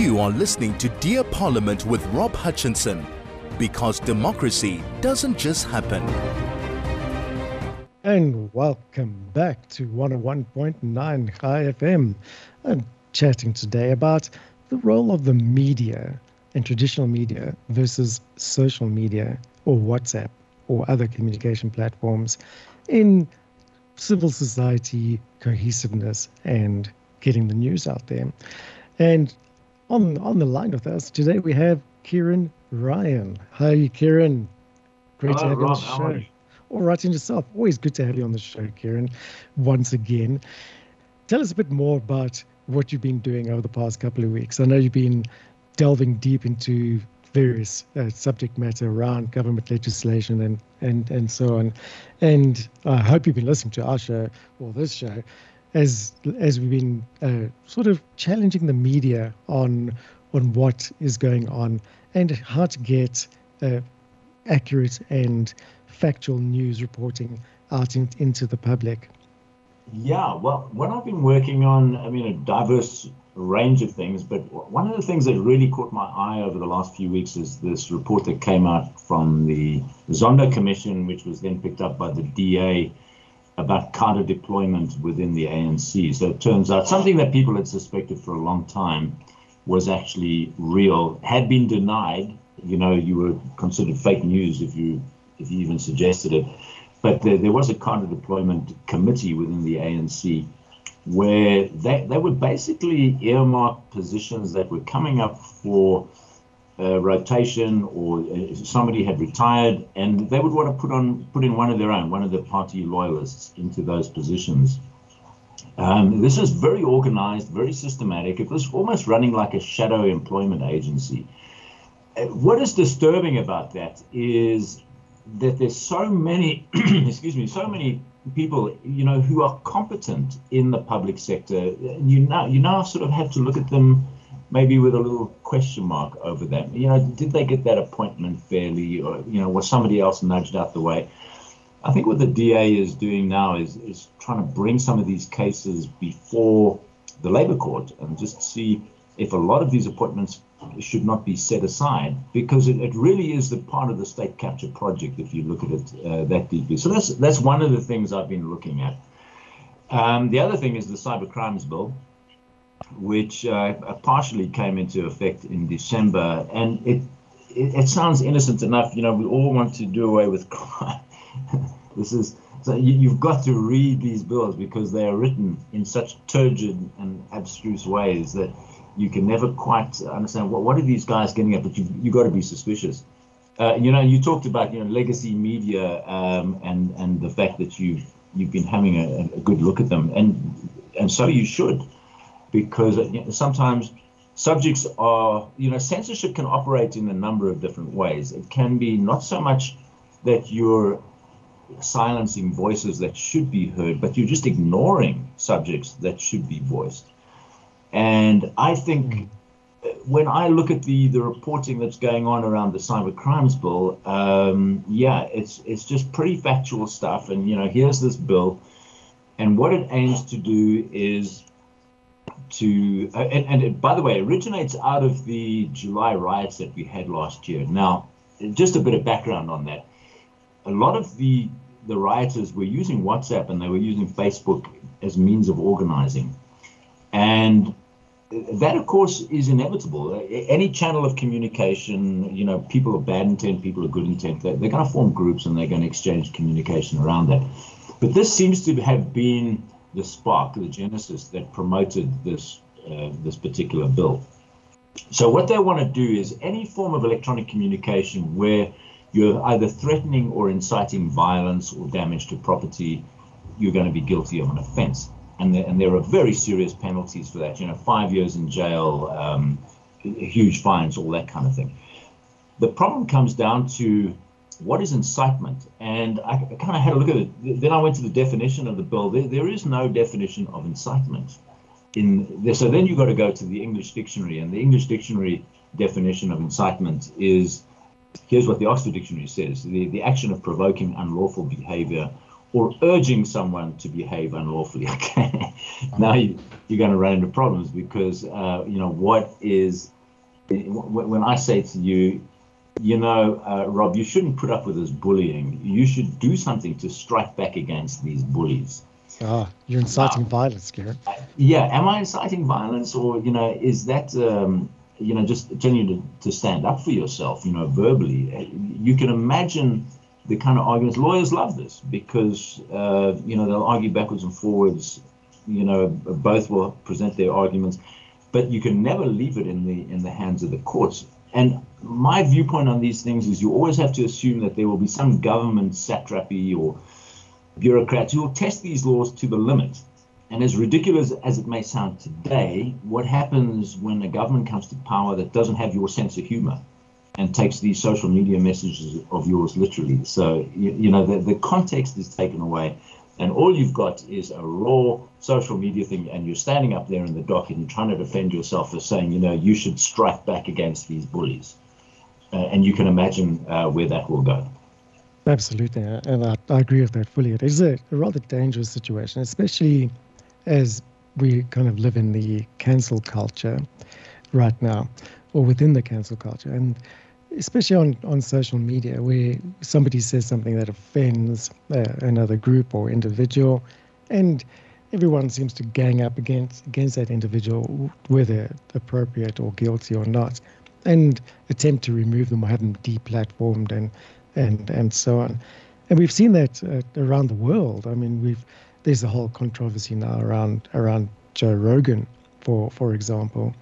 You are listening to Dear Parliament with Rob Hutchinson because democracy doesn't just happen. And welcome back to 101.9 Chai FM. I'm chatting today about the role of the media and traditional media versus social media or WhatsApp or other communication platforms in civil society cohesiveness and getting the news out there. And on on the line with us today we have Ciaran Ryan. Hi, Ciaran. Great Hello, to have you on the show. All right, in yourself. Always good to have you on the show, Ciaran. Once again, tell us a bit more about what you've been doing over the past couple of weeks. I know you've been delving deep into various uh, subject matter around government legislation and, and, and so on. And I hope you've been listening to our show or this show as as we've been uh, sort of challenging the media on on what is going on and how to get uh, accurate and factual news reporting out in, into the public. Yeah, well, what I've been working on, I mean, a diverse range of things, but one of the things that really caught my eye over the last few weeks is this report that came out from the Zondo Commission, which was then picked up by the DA about cadre deployment within the ANC. So it turns out something that people had suspected for a long time was actually real, had been denied. You know, you were considered fake news if you if you even suggested it. But there, there was a cadre deployment committee within the ANC where they, they would basically earmark positions that were coming up for uh, rotation or somebody had retired and they would want to put on put in one of their own, one of the party loyalists into those positions. Um, this is very organized, very systematic. It was almost running like a shadow employment agency. Uh, what is disturbing about that is that there's so many, excuse me, so many people, you know, who are competent in the public sector. You now, you now sort of have to look at them maybe with a little question mark over them. You know, did they get that appointment fairly, or you know, was somebody else nudged out the way? I think what the DA is doing now is is trying to bring some of these cases before the Labour Court and just see if a lot of these appointments should not be set aside because it, it really is the part of the state capture project if you look at it uh, that deeply. So that's that's one of the things I've been looking at. Um, the other thing is the cyber crimes bill, which uh, partially came into effect in December, and it, it, it sounds innocent enough. You know, we all want to do away with crime. this is so you, have got to read these bills because they are written in such turgid and abstruse ways that you can never quite understand what what are these guys getting at, but you you got to be suspicious. Uh, you know, you talked about you know legacy media um, and and the fact that you've you've been having a, a, good look at them, and and so you should, because sometimes subjects are you know censorship can operate in a number of different ways. It can be not so much that you're silencing voices that should be heard, but you're just ignoring subjects that should be voiced. And I think hmm. when I look at the the reporting that's going on around the cyber crimes bill, um, yeah, it's it's just pretty factual stuff. And you know, here's this bill, and what it aims to do is to uh, and, and it, by the way, originates out of the July riots that we had last year. Now, just a bit of background on that. A lot of the the rioters were using WhatsApp and they were using Facebook as means of organizing. And that, of course, is inevitable. Any channel of communication, you know, people of bad intent, people of good intent, they're, they're going to form groups and they're going to exchange communication around that. But this seems to have been the spark, the genesis that promoted this uh, this particular bill. So what they want to do is any form of electronic communication where you're either threatening or inciting violence or damage to property, you're going to be guilty of an offense and there, and there are very serious penalties for that. You know, five years in jail, um, huge fines, all that kind of thing. The problem comes down to what is incitement, and I, kind of had a look at it. Then I went to the definition of the bill. There, there is no definition of incitement in there. So then you've got to go to the English dictionary, and the English dictionary definition of incitement is here's what the Oxford Dictionary says: the, the action of provoking unlawful behavior or urging someone to behave unlawfully. Okay, now you, you're going to run into problems because uh, you know what is when I say to you, you know, uh, Rob, you shouldn't put up with this bullying. You should do something to strike back against these bullies. Ah, you're inciting uh, violence, Garrett. Yeah, am I inciting violence, or you know, is that um, you know just telling you to, to stand up for yourself, you know, verbally? You can imagine the kind of arguments lawyers love this because uh, you know they'll argue backwards and forwards. You know, both will present their arguments, but you can never leave it in the in the hands of the courts. And my viewpoint on these things is you always have to assume that there will be some government satrapy or bureaucrats who will test these laws to the limit. And as ridiculous as it may sound today, what happens when a government comes to power that doesn't have your sense of humor and takes these social media messages of yours literally? So, you, you know, the, the context is taken away and all you've got is a raw social media thing, and you're standing up there in the dock and you're trying to defend yourself as saying, you know, you should strike back against these bullies. Uh, and you can imagine uh, where that will go. Absolutely, and I, I, agree with that fully. It is a, a rather dangerous situation, especially as we kind of live in the cancel culture right now, or within the cancel culture. And especially on, on social media, where somebody says something that offends uh, another group or individual, and everyone seems to gang up against against that individual, whether appropriate or guilty or not, and attempt to remove them or have them deplatformed and and and so on. And we've seen that uh, around the world. I mean, we've there's a whole controversy now around around Joe Rogan, for for example,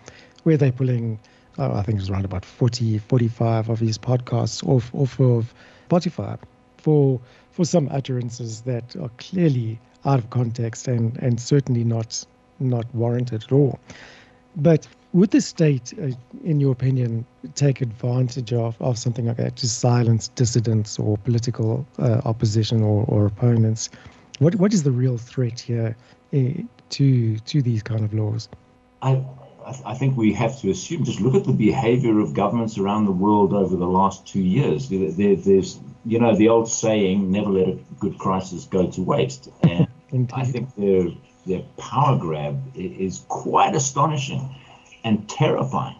where they're pulling oh, I think it was around about 40, 45 of his podcasts off, off of Spotify for for some utterances that are clearly out of context and, and certainly not not warranted at all. But would the state, uh, in your opinion, take advantage of, of something like that to silence dissidents or political uh, opposition or, or opponents? What what is the real threat here uh, to to these kind of laws? I I, think we have to assume, just look at the behavior of governments around the world over the last two years. There, there, there's, you know, the old saying, never let a good crisis go to waste. And I think their, their power grab is quite astonishing and terrifying.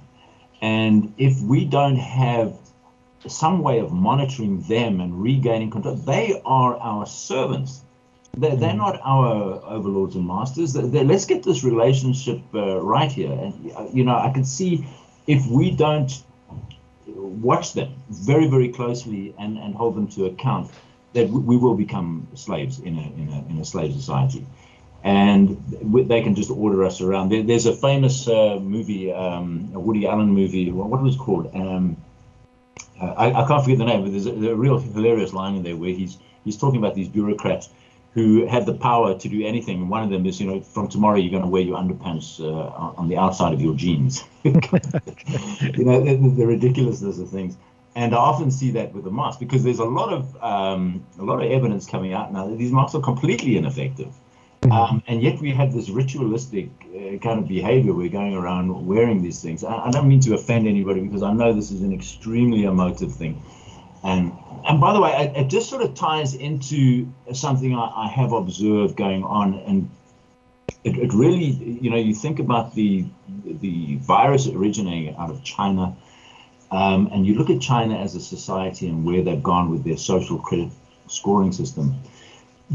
And if we don't have some way of monitoring them and regaining control, they are our servants. They're, they're mm. not our overlords and masters. They're, they're, let's get this relationship uh, right here. And, uh, you know, I can see if we don't watch them very, very closely and, and hold them to account, that we will become slaves in a, in a, in a slave society. And they can just order us around. There, there's a famous uh, movie, um, a Woody Allen movie. What was it called? Um, uh, I, I, can't forget the name, but there's a, there's a real hilarious line in there where he's he's talking about these bureaucrats who have the power to do anything. One of them is, you know, from tomorrow you're going to wear your underpants uh, on the outside of your jeans. you know, the, the, ridiculousness of things. And I often see that with the mask because there's a lot of um, a lot of evidence coming out now that these masks are completely ineffective. Mm-hmm. Um, and yet we have this ritualistic uh, kind of behavior. We're going around wearing these things. I, I don't mean to offend anybody because I know this is an extremely emotive thing. And and by the way, it, it just sort of ties into something I, I have observed going on, and it, it, really, you know, you think about the the virus originating out of China, um, and you look at China as a society and where they've gone with their social credit scoring system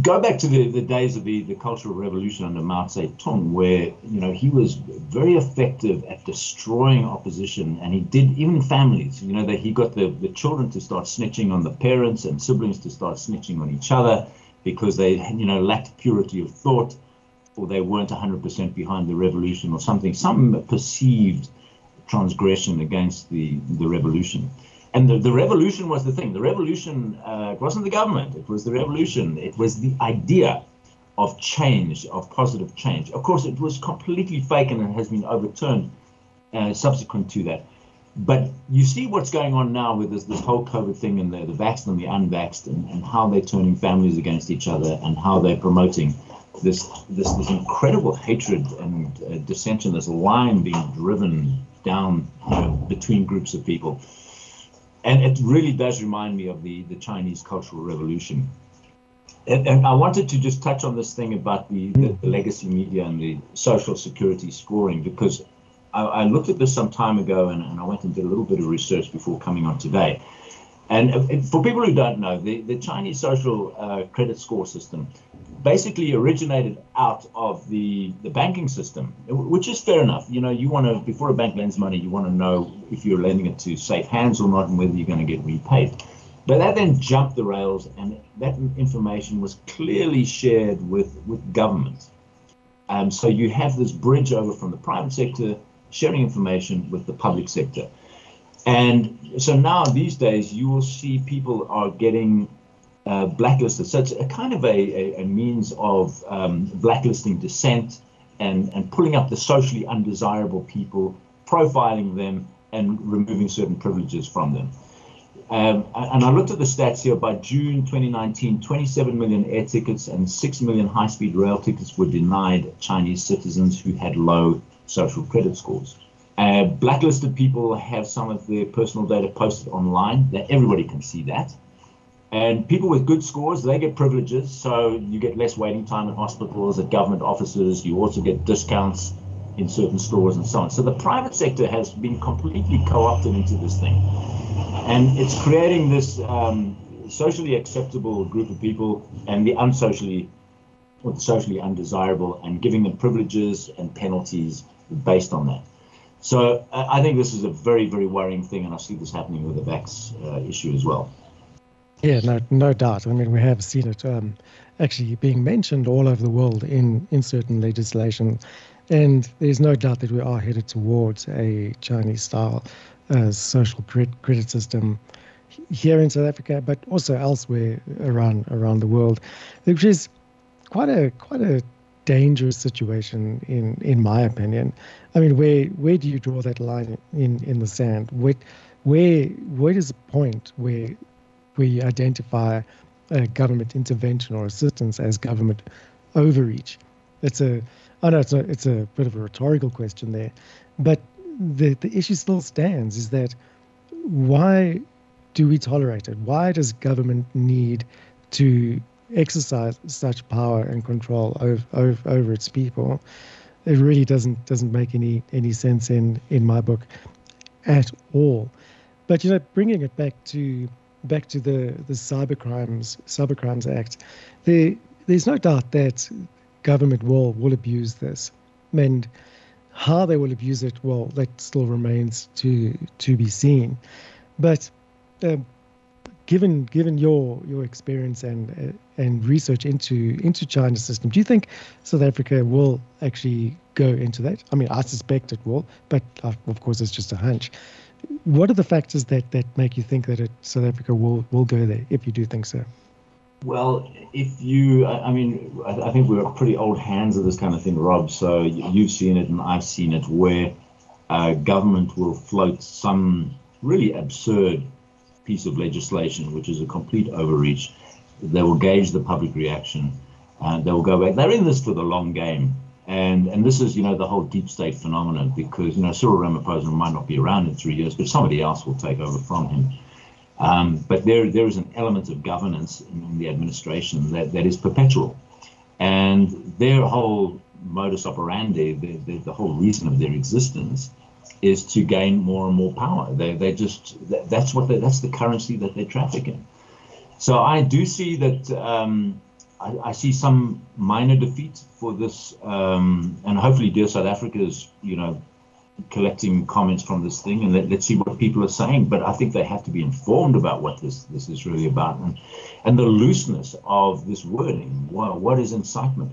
go back to the, the days of the, the Cultural Revolution under Mao Zedong, where you know he was very effective at destroying opposition, and he did even families. You know that he got the, the children to start snitching on the parents and siblings to start snitching on each other because they you know lacked purity of thought, or they weren't 100% behind the revolution or something, some perceived transgression against the the revolution and the, the revolution was the thing. The revolution, uh, wasn't the government, it was the revolution. It was the idea of change, of positive change. Of course, it was completely fake and it has been overturned uh, subsequent to that. But you see what's going on now with this, this whole COVID thing and the, the vaxxed and the unvaxxed and, and how they're turning families against each other and how they're promoting this this, this incredible hatred and uh, dissension, this line being driven down you know, between groups of people and it really does remind me of the, the Chinese Cultural Revolution. and, and, I wanted to just touch on this thing about the, the, the legacy media and the social security scoring because I, I, looked at this some time ago and, and I went and did a little bit of research before coming on today. And for people who don't know, the, the Chinese social uh, credit score system basically originated out of the, the banking system, which is fair enough. You know, you want to, before a bank lends money, you want to know if you're lending it to safe hands or not and whether you're going to get repaid. But that then jumped the rails, and that information was clearly shared with, with government. Um, so you have this bridge over from the private sector sharing information with the public sector. And so now these days, you will see people are getting uh, blacklisted. So it's a kind of a, a, a means of um, blacklisting dissent and, and pulling up the socially undesirable people, profiling them, and removing certain privileges from them. Um, and I looked at the stats here. By June 2019, 27 million air tickets and 6 million high speed rail tickets were denied Chinese citizens who had low social credit scores. Uh, blacklisted people have some of their personal data posted online. That everybody can see that. And people with good scores, they get privileges. So you get less waiting time in hospitals, at government offices. You also get discounts in certain stores and so on. So the private sector has been completely co-opted into this thing, and it's creating this um, socially acceptable group of people and the unsocially or the socially undesirable, and giving them privileges and penalties based on that. So I think this is a very, very worrying thing, and I see this happening with the vax uh, issue as well. Yeah, no, no doubt. I mean, we have seen it um, actually being mentioned all over the world in, in certain legislation, and there's no doubt that we are headed towards a Chinese-style uh, social credit system here in South Africa, but also elsewhere around around the world, which is quite a quite a dangerous situation in in my opinion. I mean, where where do you draw that line in in the sand? Where where where is the point where we identify government intervention or assistance as government overreach? It's a I know it's a it's a bit of a rhetorical question there, but the the issue still stands: is that why do we tolerate it? Why does government need to exercise such power and control over, over, over its people, it really doesn't doesn't make any any sense in in my book at all. But you know, bringing it back to back to the the cybercrimes cybercrimes act, there there's no doubt that government will will abuse this, and how they will abuse it, well, that still remains to to be seen. But um, given given your your experience and uh, and research into into China's system, do you think South Africa will actually go into that? I mean, I suspect it will, but uh, of course, it's just a hunch. What are the factors that that make you think that it, South Africa will will go there? If you do think so. Well, if you, I mean, I think we're pretty old hands of this kind of thing, Rob. So you've seen it and I've seen it where uh, government will float some really absurd piece of legislation, which is a complete overreach. They will gauge the public reaction and they will go back. They're in this for the long game. And and this is, you know, the whole deep state phenomenon because, you know, Cyril Ramaphosa might not be around in three years, but somebody else will take over from him. Um, but there there is an element of governance in, in the administration that, that is perpetual. And their whole modus operandi, the, the, the whole reason of their existence is to gain more and more power. They they just that's what they, that's the currency that they traffic in. So I do see that um, I, I, see some minor defeat for this, um, and hopefully, dear South Africa is you know collecting comments from this thing, and let, us see what people are saying. But I think they have to be informed about what this this is really about, and and the looseness of this wording. Well, what is incitement?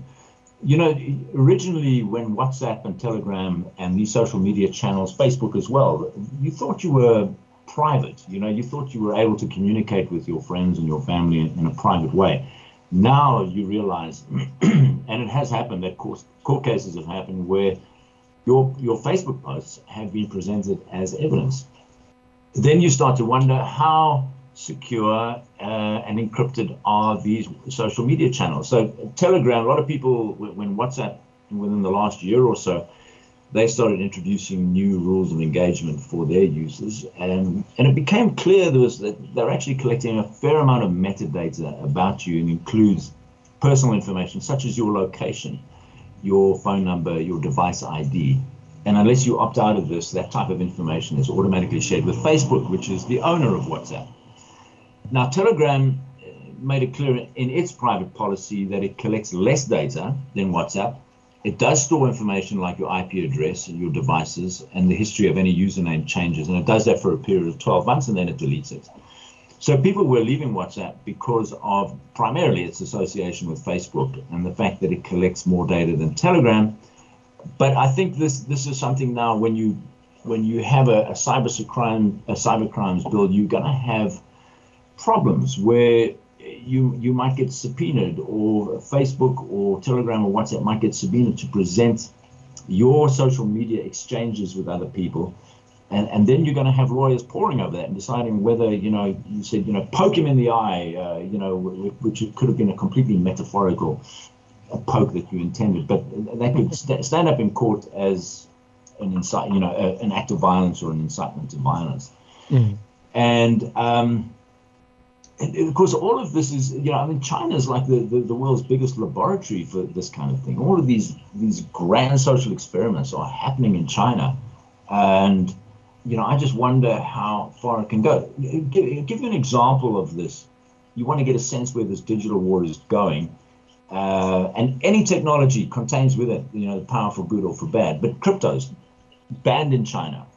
you know, originally when WhatsApp and Telegram and these social media channels, Facebook as well, you thought you were private. You know, you thought you were able to communicate with your friends and your family in, in a private way. Now you realize, and it has happened that court, court cases have happened where your your Facebook posts have been presented as evidence. Then you start to wonder how secure uh, and encrypted are these social media channels. So Telegram, a lot of people, when WhatsApp within the last year or so they started introducing new rules of engagement for their users, and and it became clear there was that they're actually collecting a fair amount of metadata about you, and includes personal information such as your location, your phone number, your device ID. And unless you opt out of this, that type of information is automatically shared with Facebook, which is the owner of WhatsApp. Now, Telegram uh, made it clear in its private policy that it collects less data than WhatsApp it does store information like your IP address and your devices and the history of any username changes. And it does that for a period of 12 months and then it deletes it. So people were leaving WhatsApp because of primarily its association with Facebook and the fact that it collects more data than Telegram. But I think this this is something now when you when you have a, a cyber crime a cyber crimes bill, you're gonna have problems where you you might get subpoenaed, or Facebook or Telegram or WhatsApp might get subpoenaed to present your social media exchanges with other people. And, and then you're going to have lawyers poring over that and deciding whether, you know, you said, you know, poke him in the eye, uh, you know, which could have been a completely metaphorical poke that you intended. But that could st- stand up in court as an incite, you know, a, an act of violence or an incitement to violence. Mm. And um, and of course, all of this is, you know, I mean, China is like the, the, the, world's biggest laboratory for this kind of thing. All of these these grand social experiments are happening in China, and you know, I just wonder how far it can go. Give, give you an example of this. You want to get a sense where this digital war is going, uh, and any technology contains with it, you know, the power for good or for bad. But cryptos banned in China.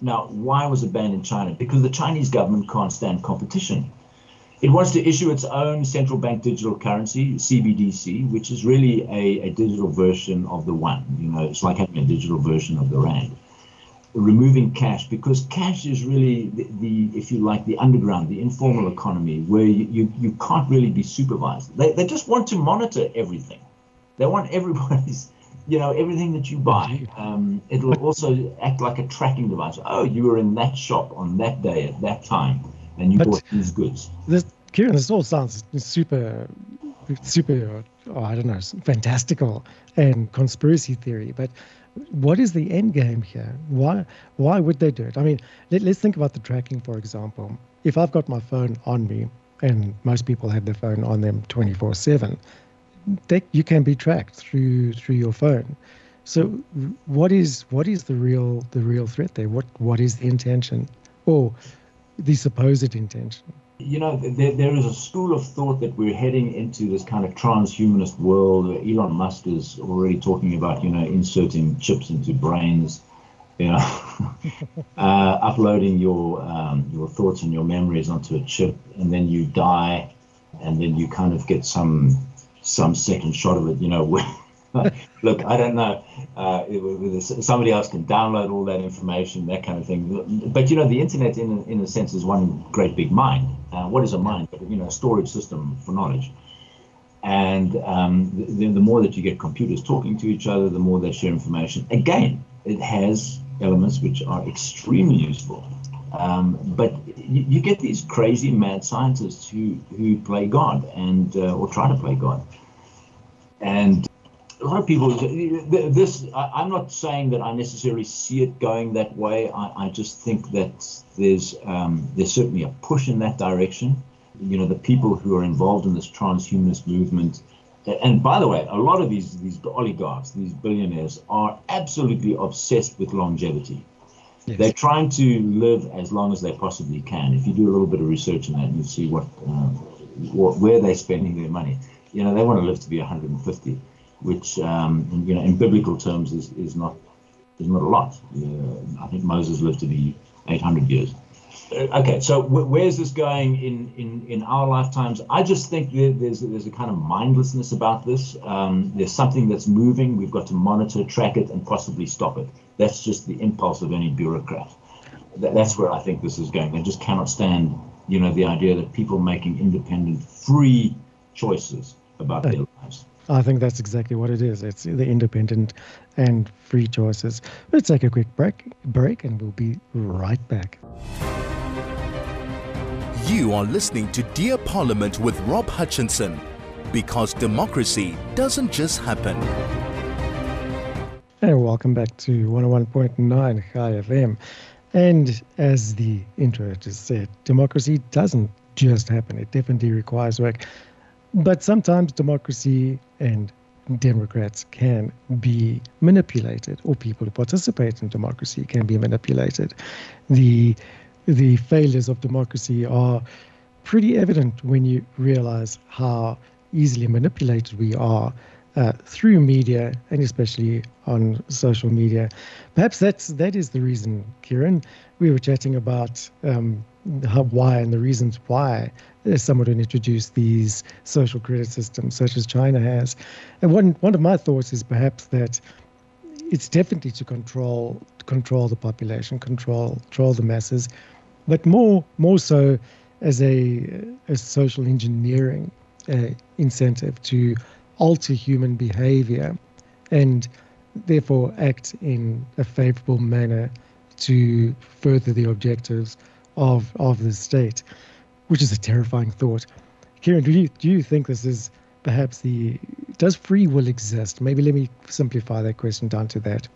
Now, why was it banned in China? Because the Chinese government can't stand competition it wants to issue its own central bank digital currency, CBDC, which is really a, a digital version of the one. You know, it's like having a digital version of the rand. Removing cash because cash is really the, the if you like, the underground, the informal economy where you, you, you can't really be supervised. They, they just want to monitor everything. They want everybody's you know everything that you buy um, it'll also act like a tracking device oh you were in that shop on that day at that time and you but bought these goods. This, Ciaran, this all sounds super, super, oh, I don't know, fantastical and conspiracy theory. But what is the end game here? Why, why would they do it? I mean, let, let's think about the tracking, for example. If I've got my phone on me, and most people have their phone on them 24 7, you can be tracked through through your phone. So what is what is the real the real threat there? What what is the intention? Or the supposed intention? You know, there, there is a school of thought that we're heading into this kind of transhumanist world. Elon Musk is already talking about, you know, inserting chips into brains, you know, uh, uploading your um, your thoughts and your memories onto a chip, and then you die, and then you kind of get some some second shot of it, you know. Look, I don't know. Uh, somebody else can download all that information, that kind of thing. But you know, the internet, in in a sense, is one great big mind. Uh, what is a mind? But you know, a storage system for knowledge. And um, the, the more that you get computers talking to each other, the more they share information. Again, it has elements which are extremely useful. Um, but you, you, get these crazy mad scientists who, who play God and uh, or try to play God. And a lot of people this i'm not saying that i necessarily see it going that way. I, I just think that there's um, there's certainly a push in that direction. You know the people who are involved in this transhumanist movement and by the way a lot of these these oligarchs these billionaires are absolutely obsessed with longevity. Yes. they're trying to live as long as they possibly can. If you do a little bit of research on that you'll see what, uh, what where they're spending their money. You know they want to live to be 150 which um, you know in biblical terms is, is not is not a lot. Uh, I think Moses lived to be 800 years. Uh, okay, so w- where's this going in, in, in our lifetimes? I just think there's there's a kind of mindlessness about this. Um, there's something that's moving. We've got to monitor, track it, and possibly stop it. That's just the impulse of any bureaucrat. Th- that's where I think this is going. They just cannot stand, you know, the idea that people making independent, free choices about their lives. I think that's exactly what it is. It's the independent and free choices. Let's take a quick break, break, and we'll be right back. You are listening to Dear Parliament with Rob Hutchinson because democracy doesn't just happen. And welcome back to 101.9 Chai FM. And as the intro just said, democracy doesn't just happen, it definitely requires work. But sometimes democracy and Democrats can be manipulated, or people who participate in democracy can be manipulated. The the failures of democracy are pretty evident when you realize how easily manipulated we are uh, through media and especially on social media. Perhaps that's that is the reason, Ciaran. We were chatting about um, why and the reasons why someone would introduce these social credit systems, such as China has. And one one of my thoughts is perhaps that it's definitely to control control the population, control control the masses, but more more so as a, a social engineering uh, incentive to alter human behavior and therefore act in a favorable manner to further the objectives of, of the state, which is a terrifying thought. Ciaran, do you, do you think this is perhaps the, does free will exist? Maybe let me simplify that question down to that.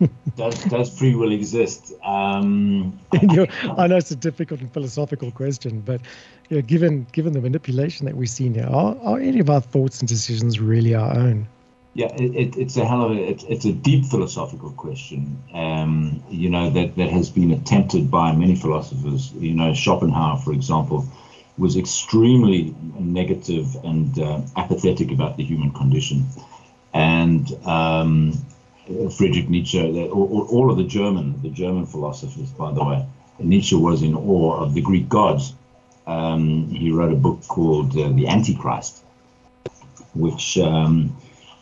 does, does free will exist? Um, I know it's a difficult and philosophical question, but you know, given given the manipulation that we've seen here, are, are any of our thoughts and decisions really our own? Yeah, it, it's a hell of a it's, it's a deep philosophical question. Um, you know that that has been attempted by many philosophers. You know, Schopenhauer, for example, was extremely negative and uh, apathetic about the human condition, and um, Friedrich Nietzsche, all, all of the German, the German philosophers, by the way, Nietzsche was in awe of the Greek gods. Um, he wrote a book called uh, The Antichrist, which um,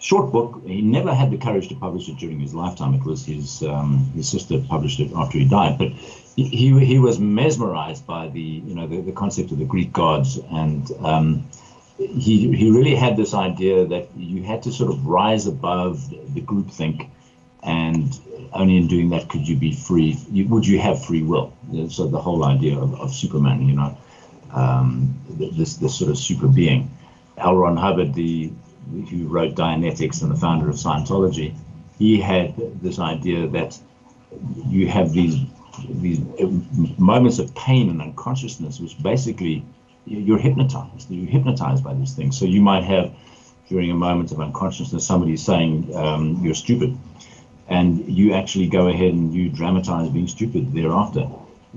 short book. He never had the courage to publish it during his lifetime. It was his um, his sister published it after he died. But he he was mesmerized by the you know the, the concept of the Greek gods and um, he he really had this idea that you had to sort of rise above the groupthink and only in doing that could you be free. You, would you have free will? So the whole idea of, of Superman, you know, um, this this sort of super being. L. Ron Hubbard, the who wrote Dianetics and the founder of Scientology, he had this idea that you have these these moments of pain and unconsciousness, which basically you're hypnotized. You're hypnotized by these things. So you might have during a moment of unconsciousness somebody saying um, you're stupid and you actually go ahead and you dramatize being stupid thereafter.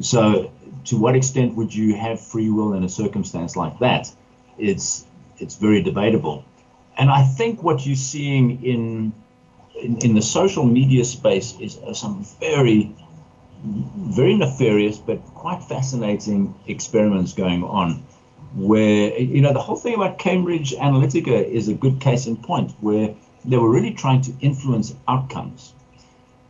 So, to what extent would you have free will in a circumstance like that? It's it's very debatable, and I think what you're seeing in in, in the social media space is some very very nefarious but quite fascinating experiments going on where you know the whole thing about Cambridge Analytica is a good case in point where they were really trying to influence outcomes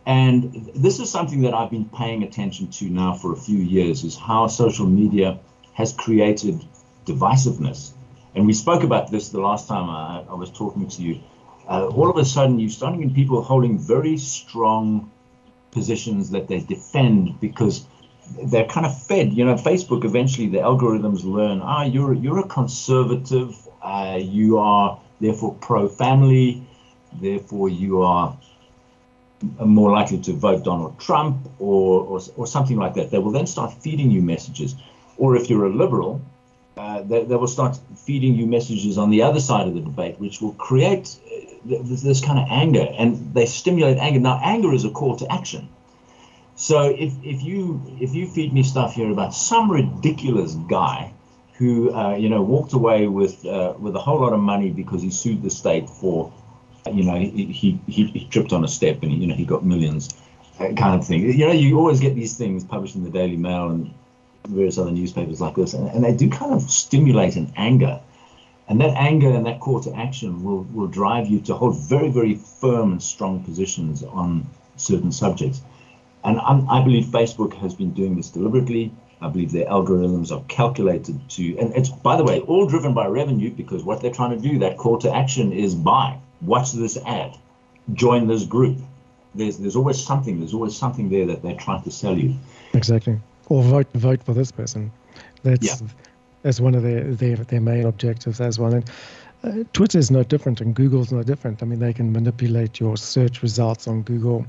and this is something that I've been paying attention to now for a few years is how social media has created divisiveness. And we spoke about this the last time I, I was talking to you. Uh, all of a sudden, you're starting in people holding very strong positions that they defend because they're kind of fed. You know, Facebook eventually the algorithms learn, ah, you're you're a conservative, uh, you are therefore pro-family, therefore you are more likely to vote Donald Trump or, or, or, something like that. They will then start feeding you messages. Or if you're a liberal, uh, they, they, will start feeding you messages on the other side of the debate, which will create uh, this, this, kind of anger. And they stimulate anger. Now, anger is a call to action. So if, if you if you feed me stuff here about some ridiculous guy who uh, you know walked away with uh, with a whole lot of money because he sued the state for you know, he, he, he, tripped on a step and, you know, he got millions kind of thing. You know, you always get these things published in the Daily Mail and various other newspapers like this, and, and they do kind of stimulate an anger. And that anger and that call to action will, will drive you to hold very, very firm and strong positions on certain subjects. And I'm, i believe Facebook has been doing this deliberately. I believe their algorithms are calculated to, and it's, by the way, all driven by revenue because what they're trying to do, that call to action is buy watch this ad, join this group. There's there's always something. There's always something there that they're trying to sell you. Exactly. Or vote vote for this person. That's yeah. that's one of their, their their main objectives as well. And uh, Twitter is no different and Google's no different. I mean, they can manipulate your search results on Google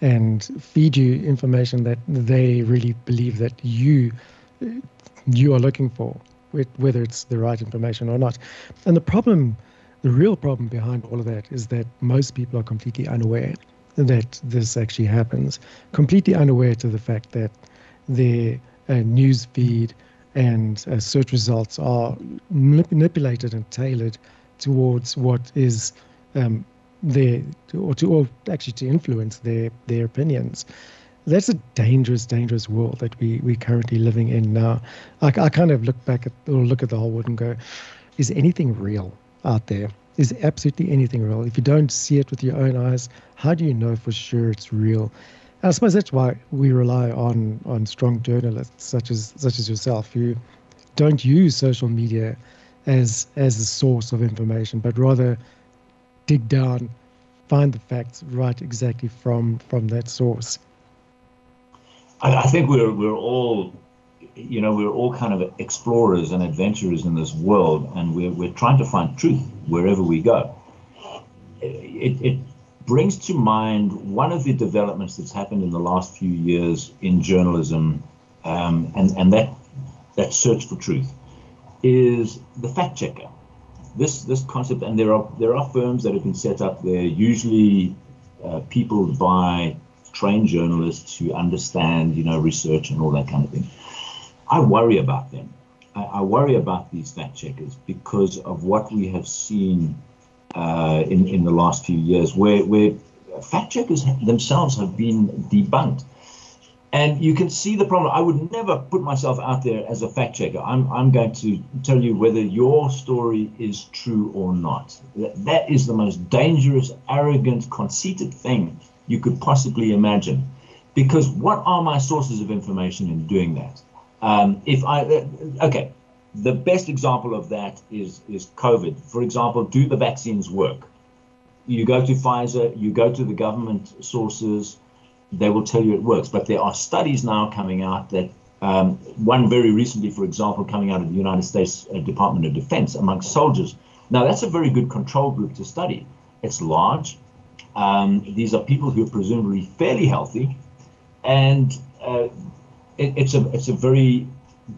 and feed you information that they really believe that you you are looking for, whether it's the right information or not. And the problem, the real problem behind all of that is that most people are completely unaware that this actually happens, completely unaware to the fact that their uh, news feed and uh, search results are manipulated and tailored towards what is um, their or to or actually to influence their their opinions. That's a dangerous, dangerous world that we we currently living in now. I, I kind of look back at or look at the whole world and go, is anything real out there? Is absolutely anything real? If you don't see it with your own eyes, how do you know for sure it's real? I suppose that's why we rely on on strong journalists such as such as yourself who don't use social media as as a source of information, but rather dig down, find the facts right exactly from from that source. I, I think we're we're all you know we're all kind of explorers and adventurers in this world, and we're we're trying to find truth wherever we go. It, it brings to mind one of the developments that's happened in the last few years in journalism, um, and and that that search for truth is the fact checker. This this concept, and there are there are firms that have been set up. They're usually uh, people by trained journalists who understand, you know, research and all that kind of thing. I worry about them. I, I worry about these fact checkers because of what we have seen uh, in in the last few years, where where fact checkers themselves have been debunked. And you can see the problem. I would never put myself out there as a fact checker. I'm, I'm going to tell you whether your story is true or not. That, That is the most dangerous, arrogant, conceited thing you could possibly imagine. Because what are my sources of information in doing that? Um, if I, uh, okay, the best example of that is is COVID. For example, do the vaccines work? You go to Pfizer, you go to the government sources, they will tell you it works. But there are studies now coming out that um, one very recently, for example, coming out of the United States uh, Department of Defense amongst soldiers. Now that's a very good control group to study. It's large. Um, these are people who are presumably fairly healthy, and uh, it, it's a it's a very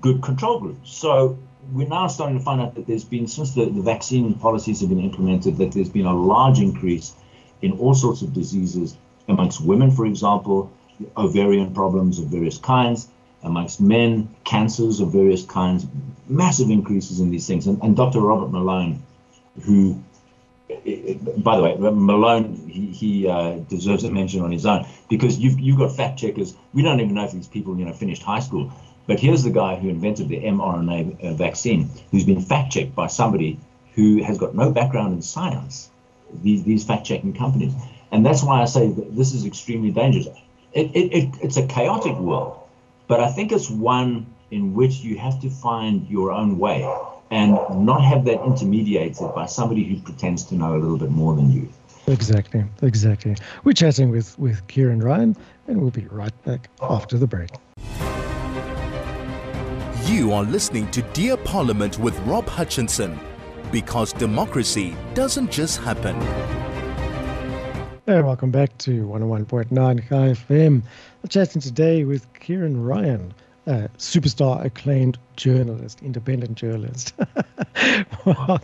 good control group. So we're now starting to find out that there's been, since the, the vaccine policies have been implemented, that there's been a large increase in all sorts of diseases amongst women, for example, ovarian problems of various kinds, amongst men, cancers of various kinds, massive increases in these things. And, and Dr. Robert Malone, who, by the way, Malone, he, he uh, deserves a mention on his own because you've, you've got fact checkers. We don't even know if these people, you know, finished high school but here's the guy who invented the mRNA uh, vaccine, who's been fact checked by somebody who has got no background in science, these, these fact checking companies. And that's why I say that this is extremely dangerous. It, it, it, it's a chaotic world, but I think it's one in which you have to find your own way and not have that intermediated by somebody who pretends to know a little bit more than you. Exactly, exactly. We're chatting with, with Ciaran Ryan, and we'll be right back after the break. You are listening to Dear Parliament with Rob Hutchinson because democracy doesn't just happen. Hey, welcome back to 101.9 Chai FM. I'm chatting today with Ciaran Ryan, a superstar acclaimed journalist, independent journalist. well,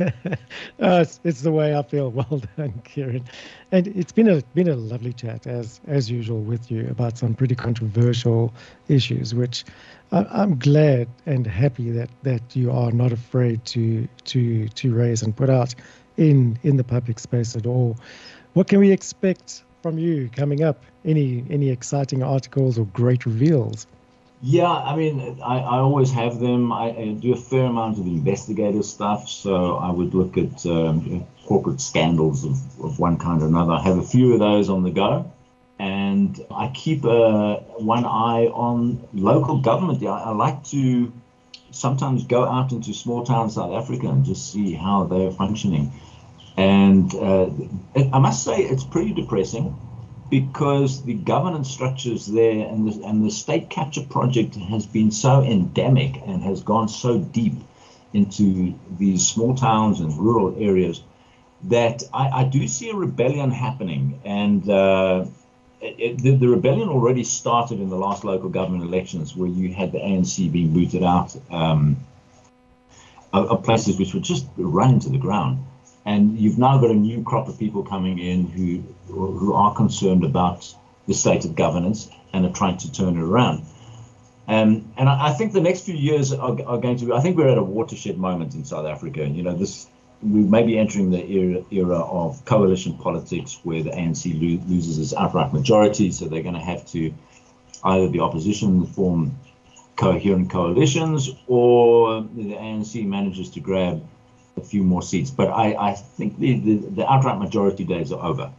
uh, it's, it's, the way I feel. Well done, Ciaran. And it's been a been a lovely chat as as usual with you about some pretty controversial issues, which I'm glad and happy that, that you are not afraid to to to raise and put out in in the public space at all. What can we expect from you coming up? Any any exciting articles or great reveals? Yeah, I mean, I, I always have them. I, I, do a fair amount of investigative stuff, so I would look at um, corporate scandals of, of one kind or another. I have a few of those on the go and I keep uh, one eye on local government. I, I, like to sometimes go out into small towns South Africa and just see how they're functioning. And uh, I must say, it's pretty depressing because the governance structures there and the, and the state capture project has been so endemic and has gone so deep into these small towns and rural areas that I, I do see a rebellion happening. And uh, it, the, the, rebellion already started in the last local government elections where you had the ANC being booted out um, of, of, places which were just run into the ground. And you've now got a new crop of people coming in who, who are concerned about the state of governance and are trying to turn it around. Um, and I, I, think the next few years are, are, going to be, I think we're at a watershed moment in South Africa. You know, this we may be entering the era, era of coalition politics where the ANC lo- loses its outright majority, so they're going to have to either the opposition form coherent coalitions or the ANC manages to grab a few more seats. But I, I think the, the, the outright majority days are over.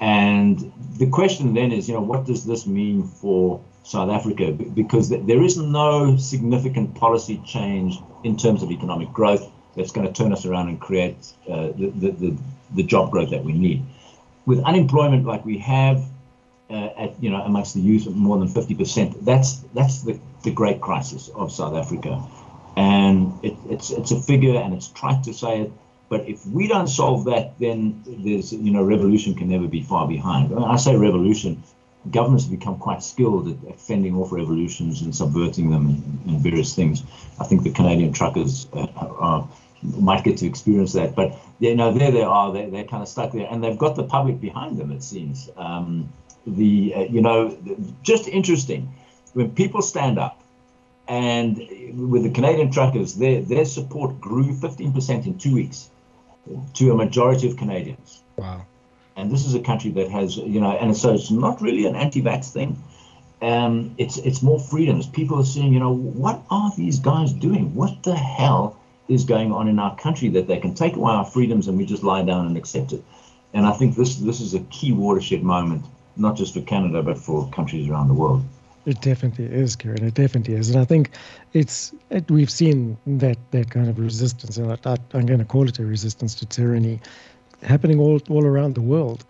And the question then is, you know, what does this mean for South Africa? Because there is no significant policy change in terms of economic growth that's going to turn us around and create uh, the, the, the, the, job growth that we need. With unemployment like we have uh, at you know amongst the youth of more than 50%, that's that's the, the great crisis of South Africa. And it, it's it's a figure and it's trite to say it, but if we don't solve that, then there's you know revolution can never be far behind. When I say revolution, governments have become quite skilled at, fending off revolutions and subverting them and, and, various things. I think the Canadian truckers uh, are might get to experience that. But you know, there they are. They they're kind of stuck there, and they've got the public behind them. It seems. Um, the uh, you know, just interesting when people stand up, and with the Canadian truckers, their their support grew 15% in two weeks to a majority of Canadians. Wow. And this is a country that has, you know, and so it's not really an anti-vax thing. Um, it's it's more freedoms. People are saying, you know, what are these guys doing? What the hell is going on in our country that they can take away our freedoms and we just lie down and accept it. And I think this this is a key watershed moment, not just for Canada but for countries around the world. It definitely is, Ciaran. It definitely is, and I think it's it, we've seen that that kind of resistance, and I, am going to call it a resistance to tyranny, happening all all around the world,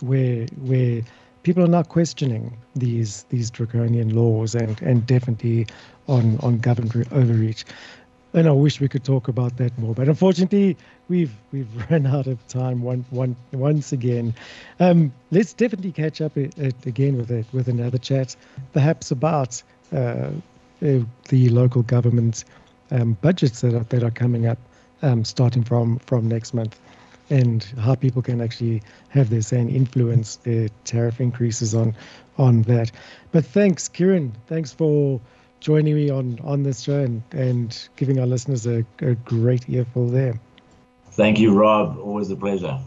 where where people are not questioning these these draconian laws and and definitely on on government overreach and I wish we could talk about that more. But unfortunately, we've we've run out of time one, one, once again. Um, let's definitely catch up it, it again with it with another chat, perhaps about uh, uh, the local government um, budgets that are, that are coming up um, starting from from next month, and how people can actually have their say and influence their tariff increases on on that. But thanks, Ciaran. Thanks for joining me on on this show and, and giving our listeners a, a great earful there. Thank you, Rob. Always a pleasure.